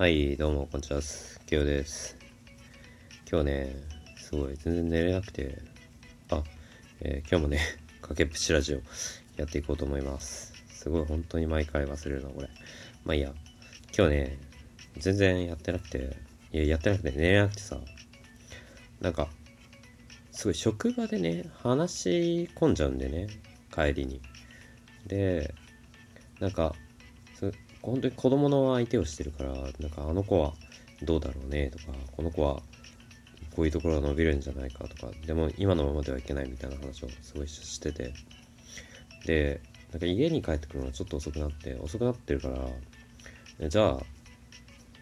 はい、どうも、こんにちは。すきよです。今日ね、すごい、全然寝れなくて、あ、えー、今日もね、かけっぷちラジオやっていこうと思います。すごい、本当に毎回忘れるな、これ。まあいいや、今日ね、全然やってなくて、いや、やってなくて寝れなくてさ、なんか、すごい職場でね、話し込んじゃうんでね、帰りに。で、なんか、本当に子供の相手をしてるから、なんかあの子はどうだろうねとか、この子はこういうところが伸びるんじゃないかとか、でも今のままではいけないみたいな話をすごいしてて、で、なんか家に帰ってくるのがちょっと遅くなって、遅くなってるから、じゃあ、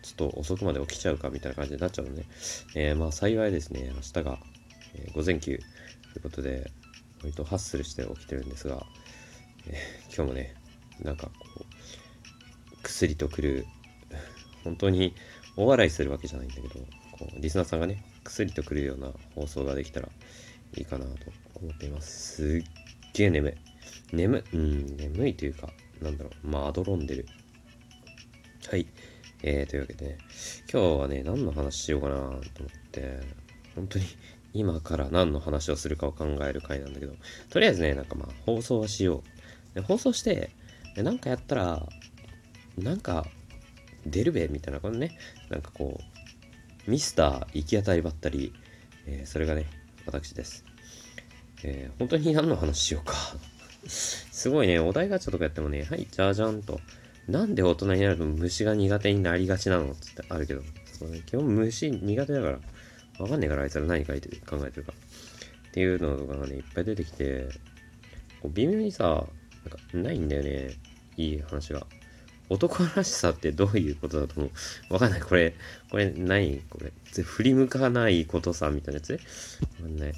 ちょっと遅くまで起きちゃうかみたいな感じになっちゃうのね。えー、まあ幸いですね、明日が、え、午前休ということで、割とハッスルして起きてるんですが、えー、今日もね、なんかこう、薬と来る本当に大笑いするわけじゃないんだけどこうリスナーさんがね薬と来るような放送ができたらいいかなと思っています。すっげえ眠い。眠うん眠いというかなんだろうまあどろんでる。はい。えー、というわけでね今日はね何の話しようかなと思って本当に今から何の話をするかを考える回なんだけどとりあえずねなんかまあ放送はしよう。で放送してでなんかやったらなんか出るべみたいなこのね。なんかこうミスター行き当たりばったり、えー、それがね私です、えー、本当に何の話しようか。すごいねお題ガチャとかやってもねはいじゃじゃんと。なんで大人になると虫が苦手になりがちなの？つってあるけど、そね、基本虫苦手だから、わかんねえからあいつら何書いてる、考えてるか。っていうのとかがね、いっぱい出てきて、微妙にさ、なんかないんだよね、いい話が。男らしさってどういうことだと思う？わかんない。これ、これ何これ。振り向かないことさ、みたいなやつ？わかんない。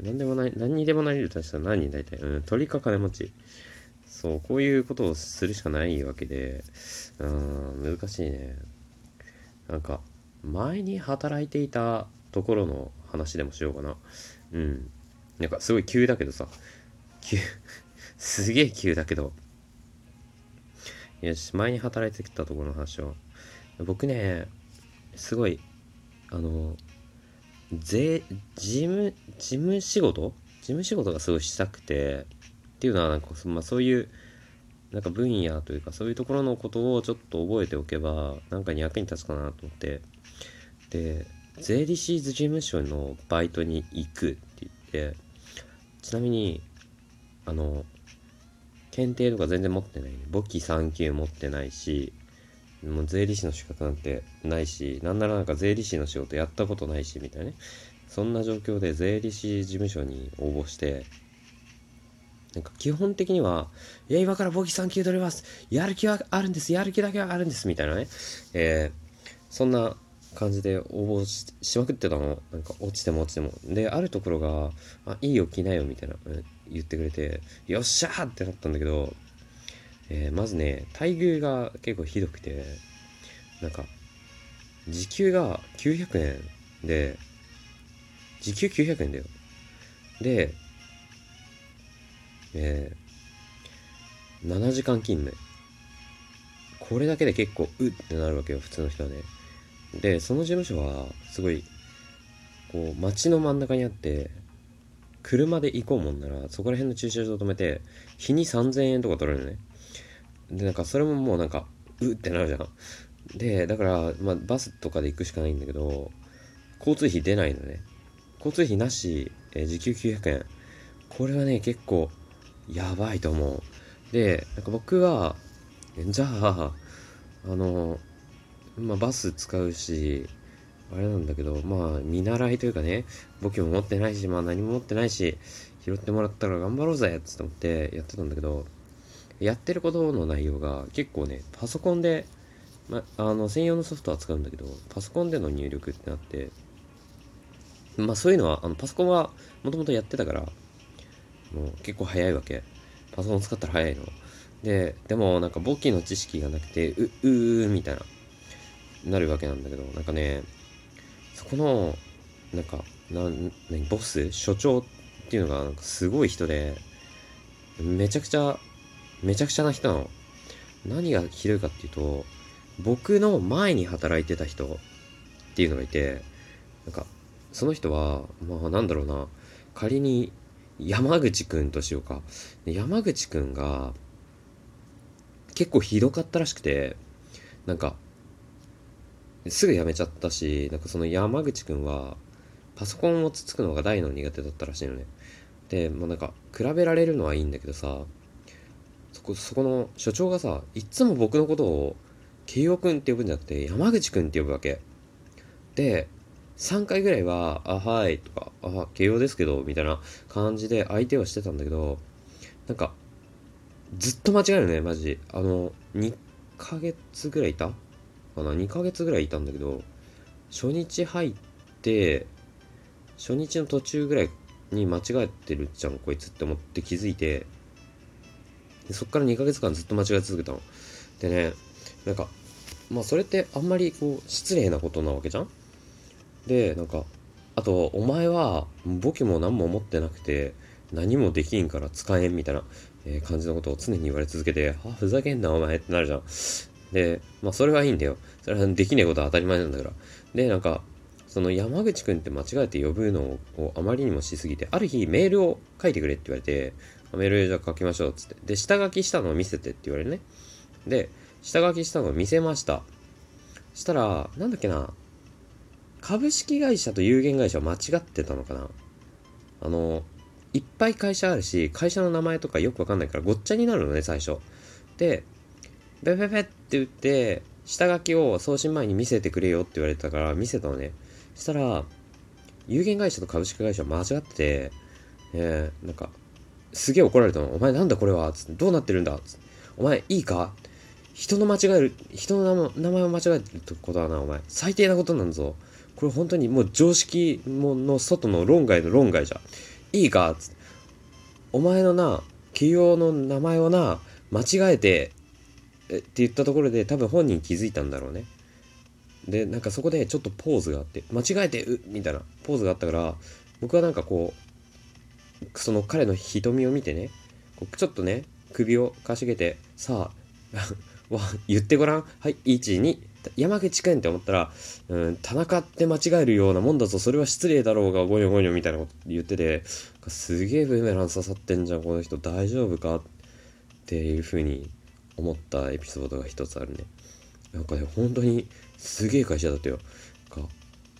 何でもない、何にでもなれるとしたら何大体。うん、鳥か金持ち。そう、こういうことをするしかないわけで、うん、難しいね。なんか、前に働いていたところの話でもしようかな。うん。なんかすごい急だけどさ、急、すげえ急だけど、よし、前に働いてきたところの話を。僕ね、すごい、あの、税、事務、事務仕事？事務仕事がすごいしたくて、っていうのはなんか、まあ、そういう、なんか分野というか、そういうところのことをちょっと覚えておけば、なんかに役に立つかなと思って、で、税理士事務所のバイトに行くって言って、ちなみに、あの、検定とか全然持ってない、簿記3級持ってないし、もう税理士の資格なんてないし、なんならなんか税理士の仕事やったことないし、みたいなね。そんな状況で税理士事務所に応募して、なんか基本的には、いや、今から簿記3級取れます。やる気はあるんです。やる気だけはあるんです。みたいなね。えー、そんな感じで応募しまくってたの。なんか落ちても落ちても。で、あるところが、あ、いいよ、来なよ、みたいな。言ってくれて、よっしゃーってなったんだけど、えー、まずね、待遇が結構ひどくて、なんか、時給が900円で、時給900円だよ。で、えー、7時間勤務。これだけで結構、うってなるわけよ、普通の人はね。で、その事務所は、すごい、こう、街の真ん中にあって、車で行こうもんなら、そこら辺の駐車場止めて、日に3000円とか取れるのね。で、なんかそれももうなんか、うってなるじゃん。で、だから、まあ、バスとかで行くしかないんだけど、交通費出ないのね。交通費なし、えー、時給900円。これはね、結構、やばいと思う。で、なんか僕は、じゃあ、あの、まあ、バス使うし、あれなんだけど、まあ、見習いというかね、簿記も持ってないし、まあ何も持ってないし、拾ってもらったら頑張ろうぜって思ってやってたんだけど、やってることの内容が結構ね、パソコンで、ま、ああの、専用のソフトは使うんだけど、パソコンでの入力ってなって、まあそういうのは、あの、パソコンはもともとやってたから、もう結構早いわけ。パソコン使ったら早いの。で、でもなんか簿記の知識がなくて、う、うーみたいな、なるわけなんだけど、なんかね、そこの、なんか、な、何、ボス所長っていうのが、なんかすごい人で、めちゃくちゃ、めちゃくちゃな人なの。何がひどいかっていうと、僕の前に働いてた人っていうのがいてなんかその人はまあなんだろうな仮に山口くんとしようか山口くんが結構ひどかったらしくてなんかすぐ辞めちゃったしなんかその山口くんはパソコンをつつくのが大の苦手だったらしいのね。でもうなんか比べられるのはいいんだけどさそこそこの所長がさいっつも僕のことを慶応くんって呼ぶんじゃなくて山口くんって呼ぶわけ。で3回ぐらいは「あはい」とか「あ慶応ですけど」みたいな感じで相手はしてたんだけどなんかずっと間違えるねマジ。あの2ヶ月ぐらいいたかな2ヶ月ぐらいいたんだけど初日入って初日の途中ぐらいに間違えてるじゃんこいつって思って気づいてでそっから2ヶ月間ずっと間違え続けたの。でねなんかまあそれってあんまりこう失礼なことなわけじゃん？でなんかあとお前は簿記も何も持ってなくて何もできんから使えんみたいな、え感じのことを常に言われ続けて「あふざけんなお前」ってなるじゃん。でまあそれはいいんだよ。それはできねえことは当たり前なんだから。でなんかその山口くんって間違えて呼ぶのをあまりにもしすぎてある日メールを書いてくれって言われてメールじゃ書きましょうっつって。で下書きしたのを見せてって言われるね。で下書きしたのを見せました。したらなんだっけな。株式会社と有限会社は間違ってたのかな。あのいっぱい会社あるし会社の名前とかよくわかんないからごっちゃになるのね最初。でペペペっって言って下書きを送信前に見せてくれよって言われたから見せたのね。そしたら有限会社と株式会社間違ってて、えー、なんかすげえ怒られたの「お前なんだこれは」つって「どうなってるんだ」つって「お前いいか？人の間違える人の名前を間違えるってことはなお前。最低なことなんぞ。これ本当にもう常識の外の論外の論外じゃいいか？つって。お前のな企業の名前をな間違えてって言ったところで多分本人気づいたんだろうね。でなんかそこでちょっとポーズがあって間違えてうみたいなポーズがあったから僕はなんかこうその彼の瞳を見てねちょっとね首をかしげてさあ わ言ってごらん。はい12山口くんって思ったら、うん、田中って間違えるようなもんだぞ。それは失礼だろうがゴニョゴニョみたいなこと言っててすげえブーメラン刺さってんじゃんこの人。大丈夫か？っていう風に思ったエピソードが一つあるね。なんかね本当にすげえ会社だったよ。か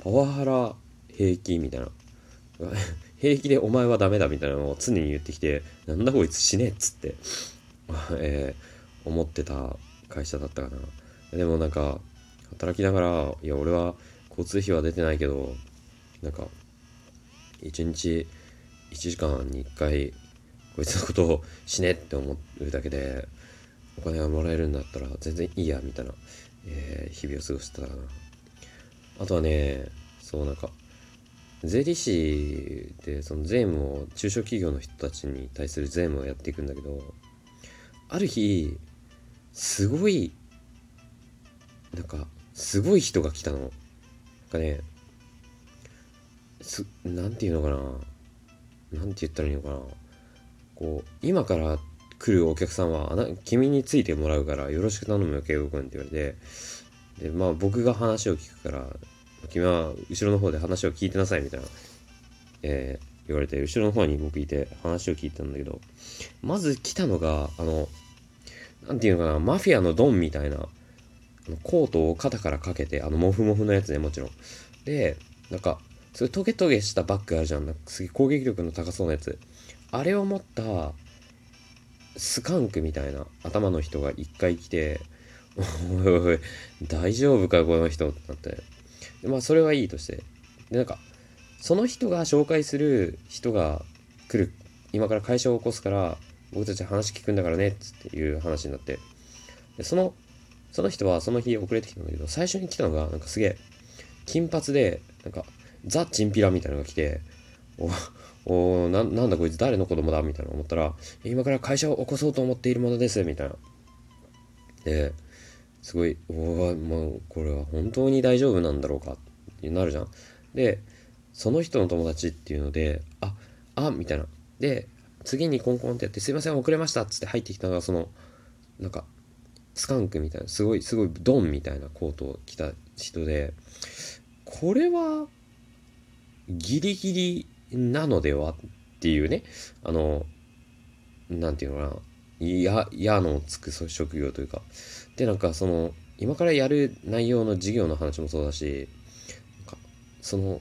パワハラ平気みたいな。平気でお前はダメだみたいなのを常に言ってきてなんだこいつ死ねっつって、えー思ってた会社だったかな。でもなんか働きながらいや俺は交通費は出てないけどなんか一日1時間に1回こいつのことを死ねって思うだけでお金がもらえるんだったら全然いいやみたいな、えー日々を過ごしてたかな。あとはねそうなんか税理士でその税務を中小企業の人たちに対する税務をやっていくんだけどある日すごいなんかすごい人が来たの。なんかねすなんていうのかな。なんて言ったらいいのかな。こう今から来るお客さんは君についてもらうからよろしく頼むよ慶吾君って言われて。でまあ僕が話を聞くから君は後ろの方で話を聞いてなさいみたいな、えー言われて後ろの方に僕いて話を聞いたんだけどまず来たのがあのなんていうのかなマフィアのドンみたいなコートを肩からかけてあのモフモフのやつねもちろん。でなんかそういうトゲトゲしたバッグあるじゃん。なんかすげえ攻撃力の高そうなやつ。あれを持ったスカンクみたいな頭の人が一回来て「おいおい大丈夫かこの人」ってなって。でまあそれはいいとして。でなんかその人が紹介する人が来る。今から会社を起こすから僕たち話聞くんだからねっつっていう話になって。でそのその人はその日遅れてきたんだけど最初に来たのがなんかすげえ金髪でなんかザ・チンピラみたいなのが来ておななんだこいつ誰の子供だ？みたいな思ったら今から会社を起こそうと思っているものですみたいな。ですごいおおもうこれは本当に大丈夫なんだろうかってなるじゃん。でその人の友達っていうのでああみたいな。で次にコンコンってやって「すいません遅れました」っつって入ってきたのがそのなんかスカンクみたいなすごいすごいドンみたいなコートを着た人でこれはギリギリなのではっていうねあのなんていうのかな矢矢のつく職業というか。でなんかその今からやる内容の授業の話もそうだしなんかその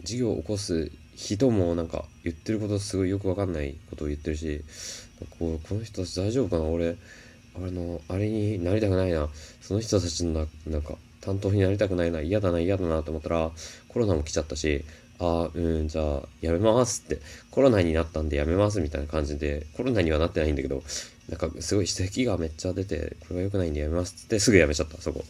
授業を起こす人もなんか言ってることすごいよくわかんないことを言ってるしこうこの人たち大丈夫かな俺あのあれになりたくないなその人たちのななんか担当になりたくないな嫌だな嫌だなと思ったらコロナも来ちゃったしあうんじゃあやめますって。コロナになったんでやめますみたいな感じで。コロナにはなってないんだけどなんかすごい咳がめっちゃ出てこれが良くないんでやめますって。すぐやめちゃったそこ。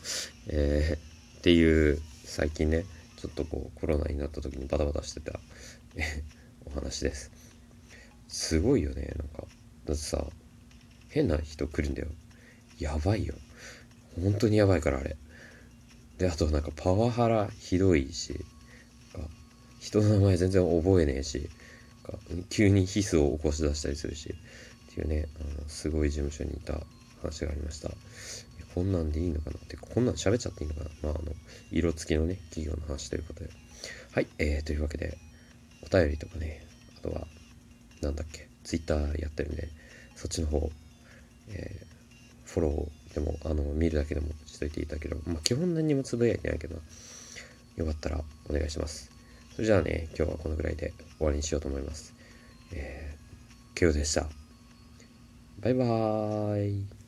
えー、っていう最近ねちょっとこうコロナになった時にバタバタしてた お話です。すごいよねなんか。だってさ変な人来るんだよ。やばいよ。本当にやばいからあれ。であとなんかパワハラひどいし。人の名前全然覚えねえし急にヒスを起こし出したりするしっていうねあのすごい事務所にいた話がありました。こんなんでいいのかなってこんなん喋っちゃっていいのかな。まああの色付きのね企業の話ということで。はいえー、というわけでお便りとかねあとはなんだっけツイッターやってるんでそっちの方、えー、フォローでもあの見るだけでもしといていただければ。まあ基本何にもつぶやいてないけどよかったらお願いします。それじゃあね、今日はこのぐらいで終わりにしようと思います。えー、ケオでした。バイバーイ。